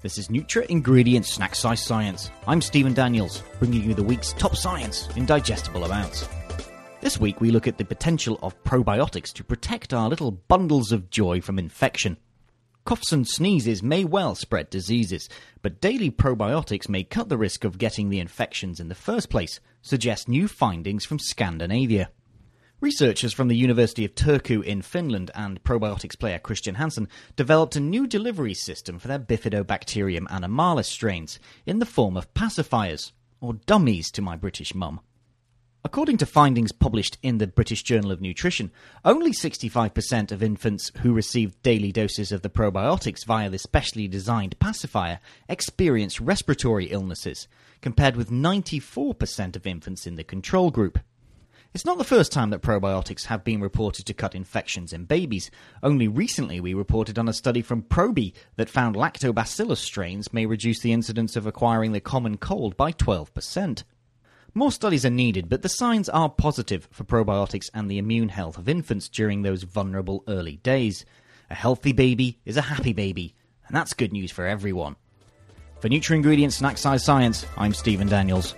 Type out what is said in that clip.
This is Nutra Ingredients Snack Size Science. I'm Stephen Daniels, bringing you the week's top science in digestible amounts. This week we look at the potential of probiotics to protect our little bundles of joy from infection. Coughs and sneezes may well spread diseases, but daily probiotics may cut the risk of getting the infections in the first place, suggest new findings from Scandinavia. Researchers from the University of Turku in Finland and probiotics player Christian Hansen developed a new delivery system for their Bifidobacterium animalis strains in the form of pacifiers, or dummies to my British mum. According to findings published in the British Journal of Nutrition, only 65% of infants who received daily doses of the probiotics via the specially designed pacifier experienced respiratory illnesses, compared with 94% of infants in the control group. It's not the first time that probiotics have been reported to cut infections in babies. Only recently we reported on a study from Probi that found lactobacillus strains may reduce the incidence of acquiring the common cold by 12%. More studies are needed, but the signs are positive for probiotics and the immune health of infants during those vulnerable early days. A healthy baby is a happy baby, and that's good news for everyone. For Nutra Ingredients Snack Size Science, I'm Stephen Daniels.